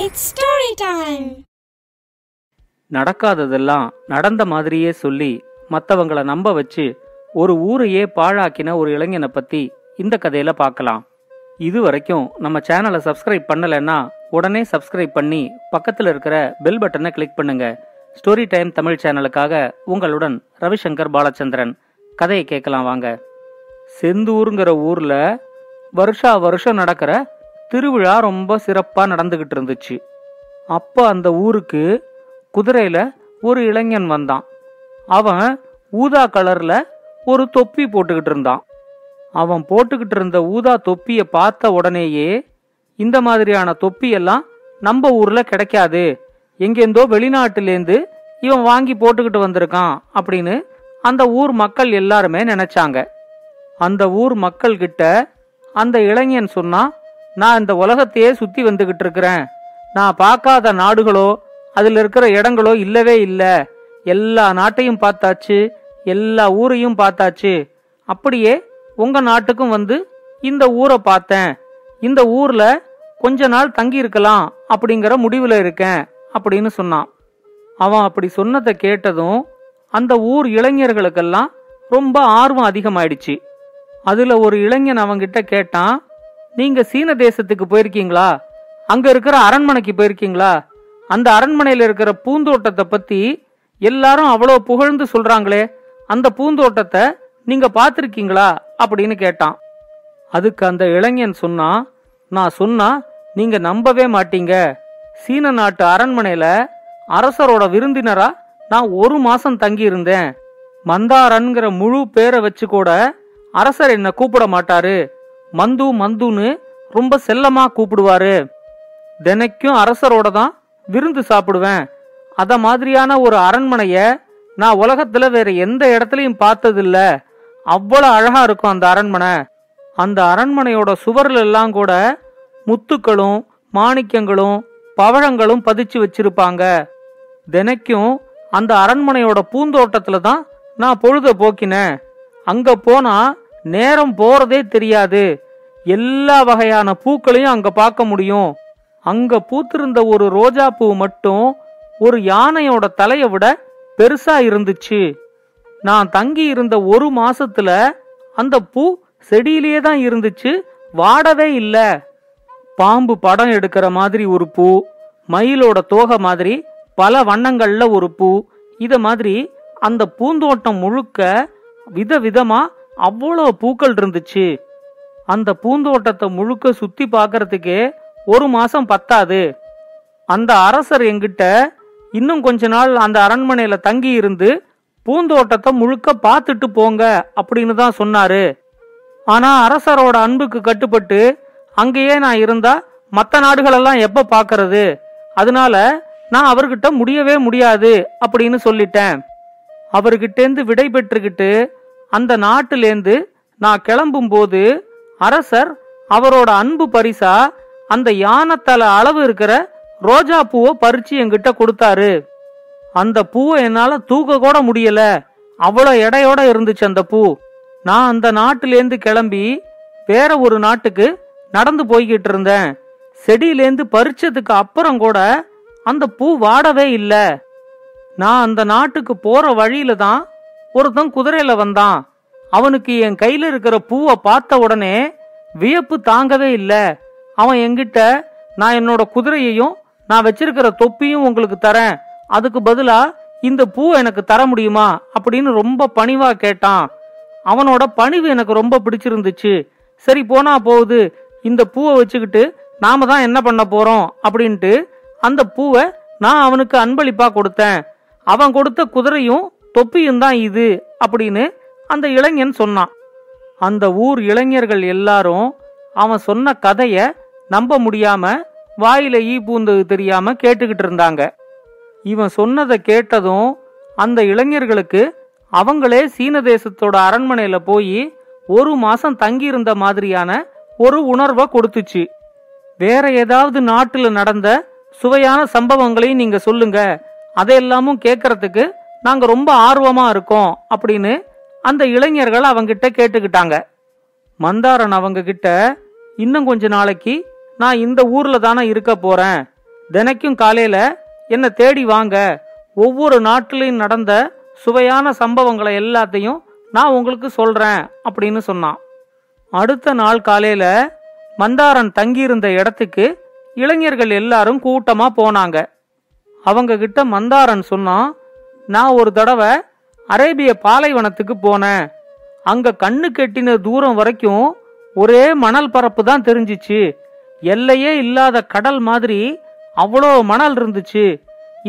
It's story time நடக்காததெல்லாம் நடந்த மாதிரியே சொல்லி மற்றவங்களை நம்ப வச்சு ஒரு ஊரையே பாழாக்கின ஒரு இளைஞனை பத்தி இந்த கதையில பார்க்கலாம். இது வரைக்கும் நம்ம சேனலை சப்ஸ்கிரைப் பண்ணலைன்னா உடனே சப்ஸ்கிரைப் பண்ணி பக்கத்தில் இருக்கிற பெல் பட்டனை கிளிக் பண்ணுங்க. ஸ்டோரி டைம் தமிழ் சேனலுக்காக உங்களுடன் ரவிசங்கர் பாலச்சந்திரன். கதையை கேட்கலாம் வாங்க. செந்தூருங்கிற ஊர்ல வருஷா வருஷம் நடக்கிற திருவிழா ரொம்ப சிறப்பாக நடந்துக்கிட்டு இருந்துச்சு. அப்போ அந்த ஊருக்கு குதிரையில் ஒரு இளைஞன் வந்தான். அவன் ஊதா கலரில் ஒரு தொப்பி போட்டுக்கிட்டு இருந்தான். அவன் போட்டுக்கிட்டு இருந்த ஊதா தொப்பியை பார்த்த உடனேயே இந்த மாதிரியான தொப்பியெல்லாம் நம்ம ஊரில் கிடைக்காது. எங்கேருந்தோ வெளிநாட்டிலேருந்து இவன் வாங்கி போட்டுக்கிட்டு வந்திருக்கான் அப்படின்னு அந்த ஊர் மக்கள் எல்லாருமே நினைச்சாங்க. அந்த ஊர் மக்கள்கிட்ட அந்த இளைஞன் சொன்னா நான் இந்த உலகத்தையே சுத்தி வந்துகிட்டு இருக்கிறேன் நான் பார்க்காத நாடுகளோ அதில் இருக்கிற இடங்களோ இல்லவே இல்லை. எல்லா நாட்டையும் பார்த்தாச்சு எல்லா ஊரையும் பார்த்தாச்சு. அப்படியே உங்க நாட்டுக்கும் வந்து இந்த ஊரை பார்த்தேன். இந்த ஊர்ல கொஞ்ச நாள் தங்கி இருக்கலாம் அப்படிங்கிற முடிவுல இருக்கேன் அப்படின்னு சொன்னான். அவன் அப்படி சொன்னதை கேட்டதும் அந்த ஊர் இளைஞர்களுக்கெல்லாம் ரொம்ப ஆர்வம் அதிகமாயிடுச்சு. அதுல ஒரு இளைஞன் அவங்கிட்ட கேட்டான் நீங்க சீன தேசத்துக்கு போயிருக்கீங்களா? அங்க இருக்கிற அரண்மனைக்கு போயிருக்கீங்களா? அந்த அரண்மனையில இருக்கிற பூந்தோட்டத்தை பத்தி எல்லாரும் அவ்வளோ புகழ்ந்து சொல்றாங்களே அந்த பூந்தோட்டத்தை நீங்க பார்த்துருக்கீங்களா? அப்படின்னு கேட்டான். அதுக்கு அந்த இளைஞன் சொன்னா நான் சொன்னா நீங்க நம்பவே மாட்டீங்க. சீன நாட்டு அரண்மனையில அரசரோட விருந்தினரா நான் ஒரு மாசம் தங்கி இருந்தேன் மந்தாரன்கிற முழு பேரை வச்சு கூட அரசர் என்ன கூப்பிட மாட்டாரு. மந்து மந்துன்னு ரொம்ப செல்லமா கூப்பிடுவாரு. தினைக்கும் அரசரோட தான் விருந்து சாப்பிடுவேன். அத மாதிரியான ஒரு அரண்மனைய நான் உலகத்துல வேற எந்த இடத்துலயும் பார்த்ததில்ல. அவ்வளவு அழகா இருக்கும் அந்த அரண்மனை. அந்த அரண்மனையோட சுவர்ல எல்லாம் கூட முத்துக்களும் மாணிக்கங்களும் பவழங்களும் பதிச்சு வச்சிருப்பாங்க. தினைக்கும் அந்த அரண்மனையோட பூந்தோட்டத்துல தான் நான் பொழுத போக்கினேன். அங்க போனா நேரம் போறதே தெரியாது. எல்லா வகையான பூக்களையும் அங்க பார்க்க முடியும். அங்க பூத்திருந்த ஒரு ரோஜா பூ மட்டும் ஒரு யானையோட தலைய விட பெருசா இருந்துச்சு. நான் தங்கி இருந்த ஒரு மாசத்துல அந்த பூ செடியிலேயே தான் இருந்துச்சு. வாடவே இல்ல. பாம்பு படம் எடுக்கிற மாதிரி ஒரு பூ மயிலோட தோகை மாதிரி பல வண்ணங்கள்ல ஒரு பூ இத மாதிரி அந்த பூந்தோட்டம் முழுக்க விதவிதமா அவ்வளோ பூக்கள் இருந்துச்சு. அந்த பூந்தோட்டத்தை முழுக்க சுத்தி பார்க்கறதுக்கே ஒரு மாசம் பத்தாது. அந்த அரசர் எங்கிட்ட இன்னும் கொஞ்ச நாள் அந்த அரண்மனையில தங்கி இருந்து பூந்தோட்டத்தை முழுக்க பார்த்துட்டு போங்க அப்படின்னு தான் சொன்னாரு. ஆனா அரசரோட அன்புக்கு கட்டுப்பட்டு அங்கேயே நான் இருந்தா மற்ற நாடுகளெல்லாம் எப்ப பாக்குறது அதனால நான் அவர்கிட்ட முடியவே முடியாது அப்படின்னு சொல்லிட்டேன். அவர்கிட்டேந்து விடை பெற்றுக்கிட்டு அந்த நாட்டிலேந்து நான் கிளம்பும் போது அரசர் அவரோட அன்பு பரிசா அந்த யானத்தல அளவு இருக்கிற ரோஜா பூவை பறிச்சு என்கிட்ட கொடுத்தாரு. அந்த பூவை என்னால தூக்க கூட முடியல. அவ்வளோ எடையோட இருந்துச்சு அந்த பூ. நான் அந்த நாட்டிலேந்து கிளம்பி வேற ஒரு நாட்டுக்கு நடந்து போய்கிட்டு இருந்தேன். செடியிலேந்து பறிச்சதுக்கு அப்புறம் கூட அந்த பூ வாடவே இல்லை. நான் அந்த நாட்டுக்கு போற வழியில தான் ஒருத்தன் குதிரையில வந்தான். அவனுக்கு என் கையில இருக்கிற பூவை பார்த்த உடனே வியப்பு தாங்கவே இல்ல. அவன் என்கிட்ட நான் என்னோட குதிரையையும் நான் வச்சிருக்கிற தொப்பியும் உங்களுக்கு தரேன். அதுக்கு பதிலா இந்த பூ எனக்கு தர முடியுமா? அப்படின்னு ரொம்ப பணிவா கேட்டான். அவனோட பணிவு எனக்கு ரொம்ப பிடிச்சிருந்துச்சு. சரி போனா போகுது. இந்த பூவை வச்சுக்கிட்டு நாம தான் என்ன பண்ண போறோம்? அப்படின்ட்டு அந்த பூவை நான் அவனுக்கு அன்பளிப்பா கொடுத்தேன். அவன் கொடுத்த குதிரையும் தொப்பியும் தான் இது அப்படின்னு அந்த இளைஞன் சொன்னான். அந்த ஊர் இளைஞர்கள் எல்லாரும் அவன் சொன்ன கதைய நம்ப முடியாம வாயில ஈ பூந்தது தெரியாம கேட்டுக்கிட்டு இருந்தாங்க. இவன் சொன்னதை கேட்டதும் அந்த இளைஞர்களுக்கு அவங்களே சீன தேசத்தோட அரண்மனையில போய் ஒரு மாசம் தங்கி இருந்த மாதிரியான ஒரு உணர்வை கொடுத்துச்சு. வேற ஏதாவது நாட்டுல நடந்த சுவையான சம்பவங்களையும் நீங்க சொல்லுங்க. அதையெல்லாமும் கேட்கறதுக்கு நாங்க ரொம்ப ஆர்வமா இருக்கோம் அப்படின்னு அந்த இளைஞர்கள் அவங்கிட்ட கேட்டுக்கிட்டாங்க. மந்தாரன் அவங்க கிட்ட இன்னும் கொஞ்ச நாளைக்கு நான் இந்த ஊர்ல தானே இருக்க போறேன். தினைக்கும் காலையில என்ன தேடி வாங்க. ஒவ்வொரு நாட்டிலையும் நடந்த சுவையான சம்பவங்களை எல்லாத்தையும் நான் உங்களுக்கு சொல்றேன் அப்படின்னு சொன்னான். அடுத்த நாள் காலையில மந்தாரன் தங்கியிருந்த இடத்துக்கு இளைஞர்கள் எல்லாரும் கூட்டமா போனாங்க. அவங்க கிட்ட மந்தாரன் சொன்னான் நான் ஒரு தடவை அரேபிய பாலைவனத்துக்கு போனேன். அங்க கண்ணு கெட்டின தூரம் வரைக்கும் ஒரே மணல் பரப்பு தான் தெரிஞ்சிச்சு. எல்லையே இல்லாத கடல் மாதிரி அவ்வளோ மணல் இருந்துச்சு.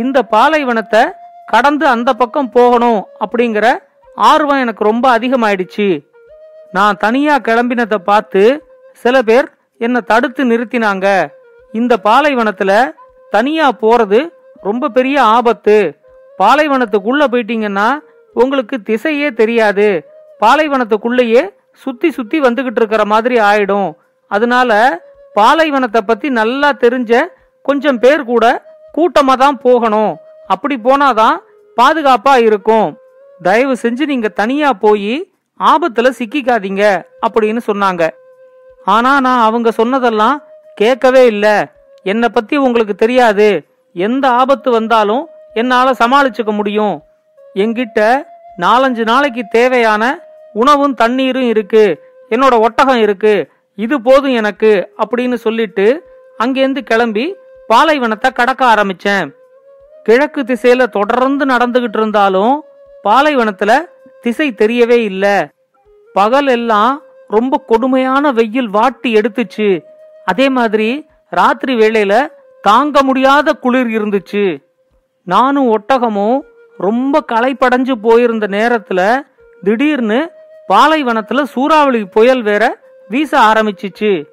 இந்த பாலைவனத்தை கடந்து அந்த பக்கம் போகணும் அப்படிங்கிற ஆர்வம் எனக்கு ரொம்ப அதிகமாயிடுச்சு. நான் தனியா கிளம்பினதை பார்த்து சில பேர் என்னை தடுத்து நிறுத்தினாங்க. இந்த பாலைவனத்துல தனியா போறது ரொம்ப பெரிய ஆபத்து. பாலைவனத்துக்குள்ள போயிட்டீங்கன்னா உங்களுக்கு திசையே தெரியாது. பாலைவனத்துக்குள்ளேயே சுத்தி சுத்தி வந்துகிட்டு இருக்கிற மாதிரி ஆயிடும். அதனால பாலைவனத்தை பத்தி நல்லா தெரிஞ்ச கொஞ்சம் பேர் கூட கூட்டமா தான் போகணும். அப்படி போனாதான் பாதுகாப்பா இருக்கும். தயவு செஞ்சு நீங்க தனியா போய் ஆபத்துல சிக்கிக்காதீங்க அப்படின்னு சொன்னாங்க. ஆனா நான் அவங்க சொன்னதெல்லாம் கேட்கவே இல்லை. என்னை பத்தி உங்களுக்கு தெரியாது. எந்த ஆபத்து வந்தாலும் என்னால் சமாளிச்சுக்க முடியும். என்கிட்ட நாலஞ்சு நாளைக்கு தேவையான உணவும் தண்ணீரும் இருக்கு. என்னோட ஒட்டகம் இருக்கு. இது போதும் எனக்கு அப்படின்னு சொல்லிட்டு அங்கேருந்து கிளம்பி பாலைவனத்தை கடக்க ஆரம்பிச்சேன். கிழக்கு திசையில தொடர்ந்து நடந்துகிட்டு இருந்தாலும் பாலைவனத்துல திசை தெரியவே இல்லை. பகல் எல்லாம் ரொம்ப கொடுமையான வெயில் வாட்டி எடுத்துச்சு. அதே மாதிரி ராத்திரி வேளையில தாங்க முடியாத குளிர் இருந்துச்சு. நானும் ஒட்டகமும் ரொம்ப களைப்படைஞ்சு போயிருந்த நேரத்துல திடீர்னு பாலைவனத்துல சூறாவளி புயல் வேற வீச ஆரம்பிச்சிச்சு.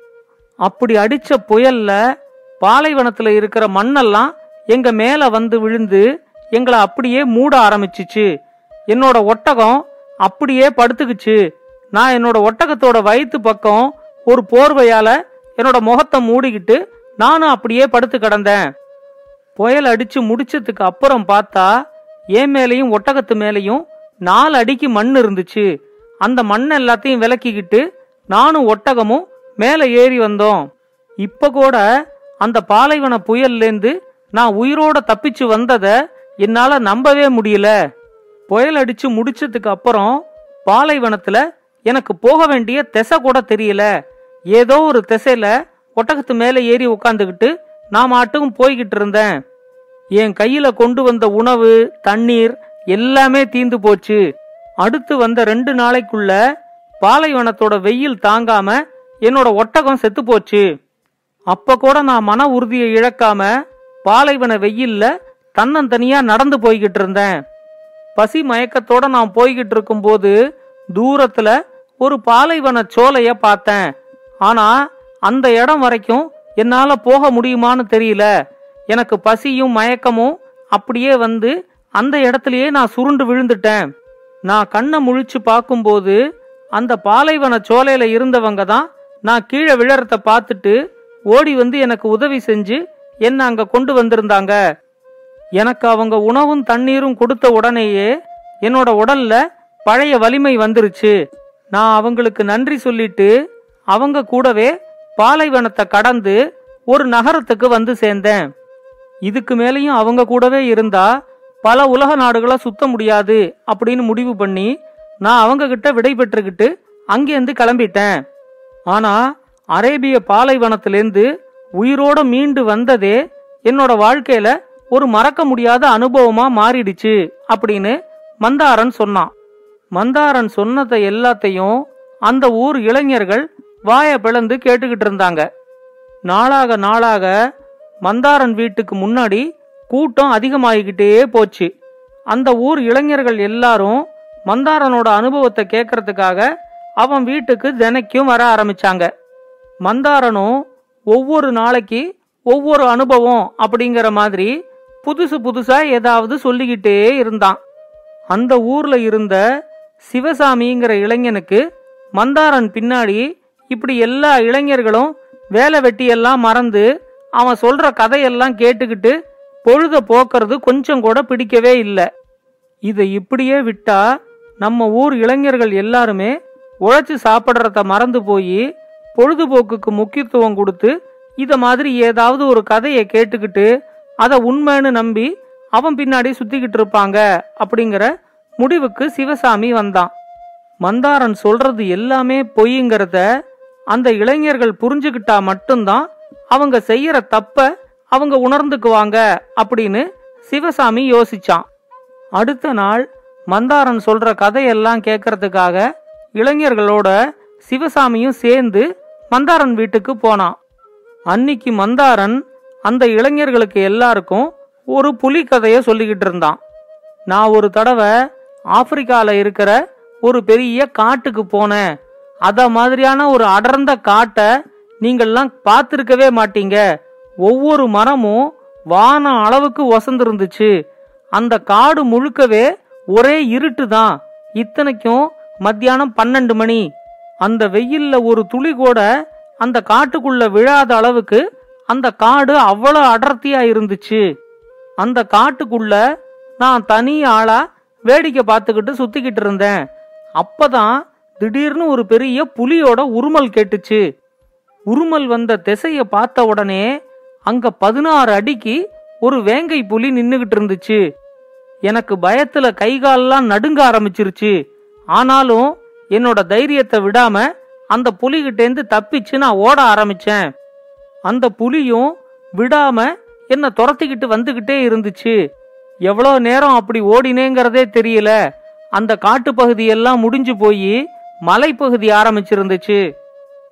அப்படி அடிச்ச புயல்ல பாலைவனத்துல இருக்கிற மண்ணெல்லாம் எங்க மேல வந்து விழுந்து எங்களை அப்படியே மூட ஆரம்பிச்சிச்சு. என்னோட ஒட்டகம் அப்படியே படுத்துக்குச்சு. நான் என்னோட ஒட்டகத்தோட வயிற்று பக்கம் ஒரு போர்வையால என்னோட முகத்தை மூடிக்கிட்டு நானும் அப்படியே படுத்து கிடந்தேன். புயல் அடிச்சு முடிச்சதுக்கு அப்புறம் பார்த்தா என் மேலையும் ஒட்டகத்து மேலையும் நாலு அடிக்கு மண் இருந்துச்சு. அந்த மண் எல்லாத்தையும் விலக்கிக்கிட்டு நானும் ஒட்டகமும் மேலே ஏறி வந்தோம். இப்ப கூட அந்த பாலைவன புயல்லேருந்து நான் உயிரோட தப்பிச்சு வந்தத என்னால நம்பவே முடியல. புயல் அடிச்சு முடிச்சதுக்கு அப்புறம் பாலைவனத்துல எனக்கு போக வேண்டிய திசை கூட தெரியல. ஏதோ ஒரு திசையில ஒட்டகத்து மேல ஏறி உட்காந்துக்கிட்டு நான் மாட்டும் போய்கிட்டு இருந்தேன். என் கையில கொண்டு வந்த உணவு தண்ணீர் எல்லாமே தீந்து போச்சு. அடுத்து வந்த ரெண்டு நாளைக்குள்ள பாலைவனத்தோட வெயில் தாங்காம என்னோட ஒட்டகம் செத்து போச்சு. அப்ப கூட நான் மன உறுதியை இழக்காம பாலைவன வெயில்ல தன்னந்தனியா நடந்து போய்கிட்டு இருந்தேன். பசி மயக்கத்தோட நான் போய்கிட்டு இருக்கும்போது தூரத்துல ஒரு பாலைவன சோலைய பார்த்தேன். ஆனா அந்த இடம் வரைக்கும் என்னால போக முடியுமான்னு தெரியல. எனக்கு பசியும் மயக்கமும் அப்படியே வந்து அந்த இடத்துலயே நான் சுருண்டு விழுந்துட்டேன். நான் கண்ணை முழிச்சு பார்க்கும்போது அந்த பாலைவன சோலையில இருந்தவங்க தான் நான் கீழே விழறத பார்த்துட்டு ஓடி வந்து எனக்கு உதவி செஞ்சு என்ன அங்க கொண்டு வந்திருந்தாங்க. எனக்கு அவங்க உணவும் தண்ணீரும் கொடுத்த உடனேயே என்னோட உடல்ல பழைய வலிமை வந்துருச்சு. நான் அவங்களுக்கு நன்றி சொல்லிட்டு அவங்க கூடவே பாலைவனத்தை கடந்து ஒரு நகரத்துக்கு வந்து சேர்ந்தேன். இதுக்கு மேலேயும் அவங்க கூடவே இருந்தா பல உலக நாடுகளை சுத்த முடியாது அப்படின்னு முடிவு பண்ணி நான் அவங்க கிட்ட விடை பெற்றுக்கிட்டு அங்கேருந்து கிளம்பிட்டேன். ஆனா அரேபிய பாலைவனத்திலேருந்து உயிரோட மீண்டு வந்ததே என்னோட வாழ்க்கையில ஒரு மறக்க முடியாத அனுபவமா மாறிடுச்சு அப்படின்னு மந்தாரன் சொன்னான். மந்தாரன் சொன்னதை எல்லாத்தையும் அந்த ஊர் இளைஞர்கள் வாய பிளந்து கேட்டுக்கிட்டு இருந்தாங்க. நாளாக நாளாக மந்தாரன் வீட்டுக்கு முன்னாடி கூட்டம் அதிகமாகிக்கிட்டே போச்சு. அந்த ஊர் இளைஞர்கள் எல்லாரும் மந்தாரனோட அனுபவத்தை கேட்கறதுக்காக அவன் வீட்டுக்கு தினைக்கும் வர ஆரம்பிச்சாங்க. மந்தாரனும் ஒவ்வொரு நாளைக்கு ஒவ்வொரு அனுபவம் அப்படிங்கிற மாதிரி புதுசு புதுசா ஏதாவது சொல்லிக்கிட்டே இருந்தான். அந்த ஊர்ல இருந்த சிவசாமிங்கிற இளைஞனுக்கு மந்தாரன் பின்னாடி இப்படி எல்லா இளைஞர்களும் வேலை வெட்டியெல்லாம் மறந்து அவன் சொல்ற கதையெல்லாம் கேட்டுக்கிட்டு பொழுத போக்குறது கொஞ்சம் கூட பிடிக்கவே இல்லை. இதை இப்படியே விட்டா நம்ம ஊர் இளைஞர்கள் எல்லாருமே உழைச்சி சாப்பிட்றத மறந்து போய் பொழுதுபோக்குக்கு முக்கியத்துவம் கொடுத்து இத மாதிரி ஏதாவது ஒரு கதையை கேட்டுக்கிட்டு அதை உண்மைன்னு நம்பி அவன் பின்னாடி சுத்திக்கிட்டு இருப்பாங்க அப்படிங்கிற முடிவுக்கு சிவசாமி வந்தான். மந்தாரன் சொல்றது எல்லாமே பொய்ங்கிறத அந்த இளைஞர்கள் புரிஞ்சுக்கிட்டா மட்டும்தான் அவங்க செய்யற தப்ப அவங்க உணர்ந்துக்குவாங்க அப்படின்னு சிவசாமி யோசிச்சான். அடுத்த நாள் மந்தாரன் சொல்ற கதையெல்லாம் கேட்கறதுக்காக இளைஞர்களோட சிவசாமியும் சேர்ந்து மந்தாரன் வீட்டுக்கு போனான். அன்னிக்கு மந்தாரன் அந்த இளைஞர்களுக்கு எல்லாருக்கும் ஒரு புலி கதையை சொல்லிக்கிட்டு இருந்தான். நான் ஒரு தடவை ஆப்பிரிக்கால இருக்கிற ஒரு பெரிய காட்டுக்கு போனேன். அத மாதிரியான ஒரு அடர்ந்த காட்டை நீங்கள்லாம் பார்த்துருக்கவே மாட்டீங்க. ஒவ்வொரு மரமும் வானம் அளவுக்கு ஒசந்திருந்துச்சு. அந்த காடு முழுக்கவே ஒரே இருட்டு தான் இத்தனைக்கும் மத்தியானம் பன்னெண்டு மணி. அந்த வெயில்ல ஒரு துளி கூட அந்த காட்டுக்குள்ள விழாத அளவுக்கு அந்த காடு அவ்வளோ அடர்த்தியா இருந்துச்சு. அந்த காட்டுக்குள்ள நான் தனி ஆளா வேடிக்கை பார்த்துக்கிட்டு சுத்திக்கிட்டு இருந்தேன். அப்பதான் திடீர்னு ஒரு பெரிய புலியோட உருமல் கேட்டுச்சு. உருமல் வந்த திசைய பார்த்த உடனே அங்க பதினாறு அடிக்கு ஒரு வேங்கை புலி நின்னுகிட்டு இருந்துச்சு. எனக்கு பயத்துல கைகாலெல்லாம் நடுங்க ஆரம்பிச்சிருச்சு. ஆனாலும் என்னோட தைரியத்தை விடாம அந்த புலிகிட்டேந்து தப்பிச்சு நான் ஓட ஆரம்பிச்சேன். அந்த புலியும் விடாம என்ன துரத்திக்கிட்டு வந்துகிட்டே இருந்துச்சு. எவ்வளோ நேரம் அப்படி ஓடினேங்கிறதே தெரியல. அந்த காட்டு பகுதியெல்லாம் முடிஞ்சு போய் மலைப்பகுதி ஆரம்பிச்சிருந்துச்சு.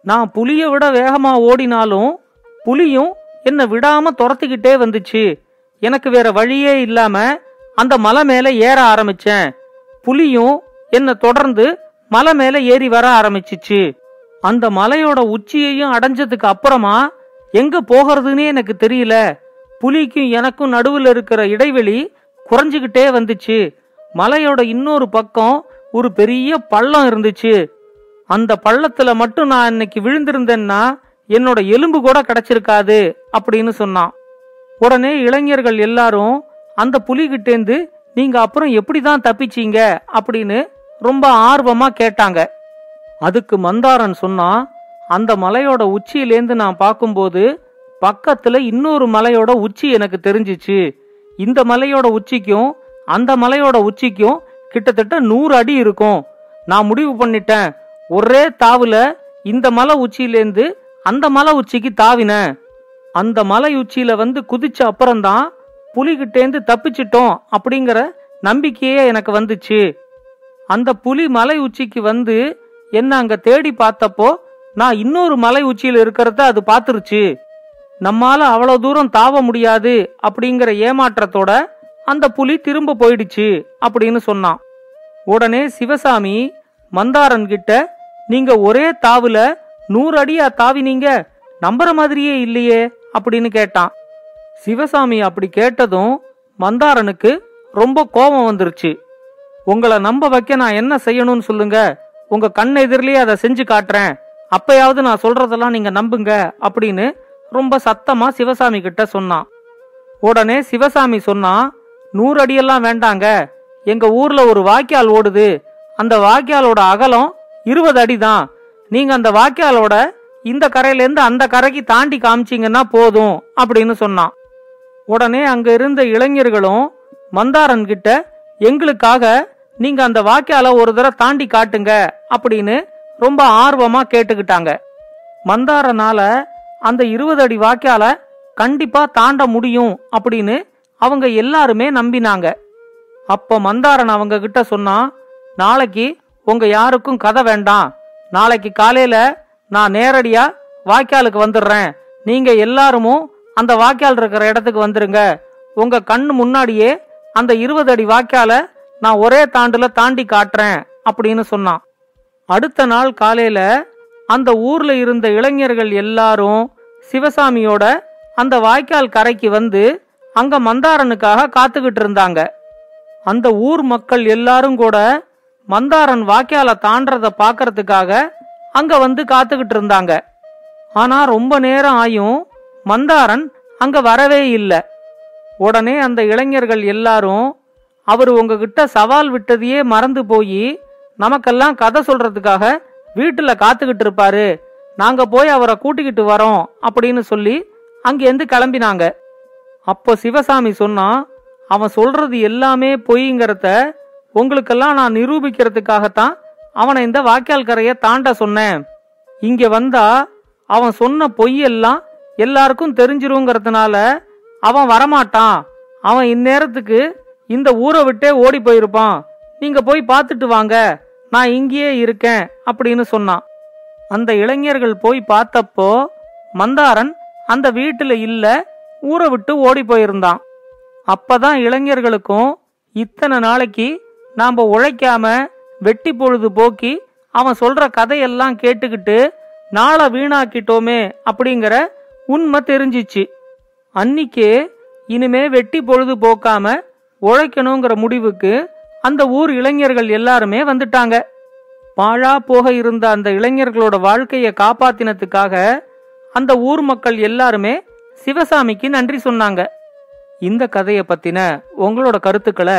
நான் புலியை விட வேகமாக ஓடினாலும் புலியும் என்னை விடாமல் துரத்திக்கிட்டே வந்துச்சு. எனக்கு வேற வழியே இல்லாமல் அந்த மலை மேலே ஏற ஆரம்பித்தேன் புலியும் என்னை தொடர்ந்து மலை மேலே ஏறி வர ஆரம்பிச்சிச்சு. அந்த மலையோட உச்சியையும் அடைஞ்சதுக்கு அப்புறமா எங்க போகிறதுன்னே எனக்கு தெரியல. புலிக்கும் எனக்கும் நடுவில் இருக்கிற இடைவெளி குறைஞ்சுக்கிட்டே வந்துச்சு. மலையோட இன்னொரு பக்கம் ஒரு பெரிய பள்ளம் இருந்துச்சு. அந்த பள்ளத்துல மட்டும் நான் இன்னைக்கு விழுந்திருந்தேன்னா என்னோட எலும்பு கூட கிடைச்சிருக்காது அப்படின்னு சொன்னான். உடனே இளைஞர்கள் எல்லாரும் அந்த புலிகிட்டேந்து நீங்க அப்புறம் எப்படிதான் தப்பிச்சீங்க? அப்படின்னு ரொம்ப ஆர்வமா கேட்டாங்க. அதுக்கு மந்தாரன் சொன்னா அந்த மலையோட உச்சியிலேந்து நான் பார்க்கும்போது பக்கத்துல இன்னொரு மலையோட உச்சி எனக்கு தெரிஞ்சிச்சு. இந்த மலையோட உச்சிக்கும் அந்த மலையோட உச்சிக்கும் கிட்டத்தட்ட நூறு அடி இருக்கும். நான் முடிவு பண்ணிட்டேன். ஒரே தாவுல இந்த மலை உச்சியிலேருந்து அந்த மலை உச்சிக்கு தாவினேன் அந்த மலை உச்சியில வந்து குதிச்ச அப்புறம்தான் புலிகிட்டேந்து தப்பிச்சிட்டோம் அப்படிங்கிற நம்பிக்கையே எனக்கு வந்துச்சு. அந்த புலி மலை உச்சிக்கு வந்து என்ன அங்க தேடி பார்த்தப்போ நான் இன்னொரு மலை உச்சியில் இருக்கிறத அது பார்த்துருச்சு. நம்மால அவ்வளவு தூரம் தாவ முடியாது அப்படிங்கிற ஏமாற்றத்தோட அந்த புலி திரும்ப போயிடுச்சு அப்படின்னு சொன்னான். உடனே சிவசாமி மந்தாரன் கிட்ட நீங்க ஒரே தாவுல நூறு அடியா தாவினீங்க நம்புற மாதிரியே இல்லையே அப்படின்னு கேட்டான். சிவசாமி அப்படி கேட்டதும் மந்தாரனுக்கு ரொம்ப கோபம் வந்துருச்சு. உங்களை நம்ப வைக்க நான் என்ன செய்யணும்னு சொல்லுங்க உங்க கண் எதிரிலேயே அதை செஞ்சு காட்டுறேன் அப்பயாவது நான் சொல்றதெல்லாம் நீங்க நம்புங்க அப்படின்னு ரொம்ப சத்தமா சிவசாமி கிட்ட சொன்னான். உடனே சிவசாமி சொன்னா நூறு அடியெல்லாம் வேண்டாங்க எங்க ஊர்ல ஒரு வாய்க்கால் ஓடுது அந்த வாய்க்காலோட அகலம் இருபது அடி தான். நீங்க அந்த வாய்க்காலோட இந்த கரையிலேருந்து அந்த கரைக்கு தாண்டி காமிச்சீங்கன்னா போதும் அப்படின்னு சொன்னான். உடனே அங்க இருந்த இளைஞர்களும் மந்தாரன் கிட்ட எங்களுக்காக நீங்க அந்த வாய்க்கால ஒரு தடவை தாண்டி காட்டுங்க அப்படின்னு ரொம்ப ஆர்வமா கேட்டுக்கிட்டாங்க. மந்தாரனால அந்த இருபது அடி வாய்க்கால கண்டிப்பா தாண்ட முடியும் அப்படின்னு அவங்க எல்லாருமே நம்பினாங்க. அப்ப மந்தாரன் அவங்க கிட்ட சொன்னா நாளைக்கு உங்க யாருக்கும் கதை வேண்டாம். நாளைக்கு காலையில நான் நேரடியா வாய்க்காலுக்கு வந்துடுறேன். நீங்க எல்லாருமும் அந்த வாய்க்கால் இருக்கிற இடத்துக்கு வந்துருங்க. உங்க கண்ணு முன்னாடியே அந்த இருபது அடி வாய்க்கால நான் ஒரே தாண்டுல தாண்டி காட்டுறேன் அப்படின்னு சொன்னான். அடுத்த நாள் காலையில அந்த ஊர்ல இருந்த இளைஞர்கள் எல்லாரும் சிவசாமியோட அந்த வாய்க்கால் கரைக்கு வந்து அங்க மந்தாரனுக்காக காத்துக்கிட்டு இருந்தாங்க. அந்த ஊர் மக்கள் எல்லாரும் கூட மந்தாரன் வாக்கியால தாண்டறத பாக்கிறதுக்காக அங்க வந்து காத்துக்கிட்டு இருந்தாங்க. ஆனா ரொம்ப நேரம் ஆயும் மந்தாரன் அங்க வரவே இல்லை. உடனே அந்த இளைஞர்கள் எல்லாரும் அவர் உங்ககிட்ட சவால் விட்டதையே மறந்து போய் நமக்கெல்லாம் கதை சொல்றதுக்காக வீட்டுல காத்துக்கிட்டு இருப்பாரு. நாங்க போய் அவரை கூட்டிக்கிட்டு வரோம் அப்படின்னு சொல்லி அங்கேருந்து கிளம்பினாங்க. அப்போ சிவசாமி சொன்னா அவன் சொல்றது எல்லாமே பொய்ங்கிறத உங்களுக்கெல்லாம் நான் நிரூபிக்கிறதுக்காகத்தான் அவனை இந்த வாய்க்கால் கரையை தாண்ட சொன்னேன். இங்க வந்தா அவன் சொன்ன பொய்யெல்லாம் எல்லாருக்கும் தெரிஞ்சிருங்கிறதுனால அவன் வரமாட்டான். அவன் இந்நேரத்துக்கு இந்த ஊரை விட்டே ஓடி போயிருப்பான். நீங்க போய் பார்த்துட்டு வாங்க. நான் இங்கேயே இருக்கேன் அப்படின்னு சொன்னான். அந்த இளைஞர்கள் போய் பார்த்தப்போ மந்தாரன் அந்த வீட்டுல இல்ல ஊரை விட்டு ஓடி போயிருந்தான். அப்பதான் இளைஞர்களுக்கும் இத்தனை நாளைக்கு நாம் உழைக்காம வெட்டி பொழுது போக்கி அவன் சொல்ற கதையெல்லாம் கேட்டுக்கிட்டு நாளை வீணாக்கிட்டோமே அப்படிங்கிற உண்மை தெரிஞ்சிச்சு. அன்னிக்கே இனிமே வெட்டி பொழுது போக்காம உழைக்கணுங்கிற முடிவுக்கு அந்த ஊர் இளைஞர்கள் எல்லாருமே வந்துட்டாங்க. பாழா போக இருந்த அந்த இளைஞர்களோட வாழ்க்கையை காப்பாத்தினத்துக்காக அந்த ஊர் மக்கள் எல்லாருமே சிவசாமிக்கு நன்றி சொன்னாங்க. இந்த கதையை பத்தின உங்களோட கருத்துக்களை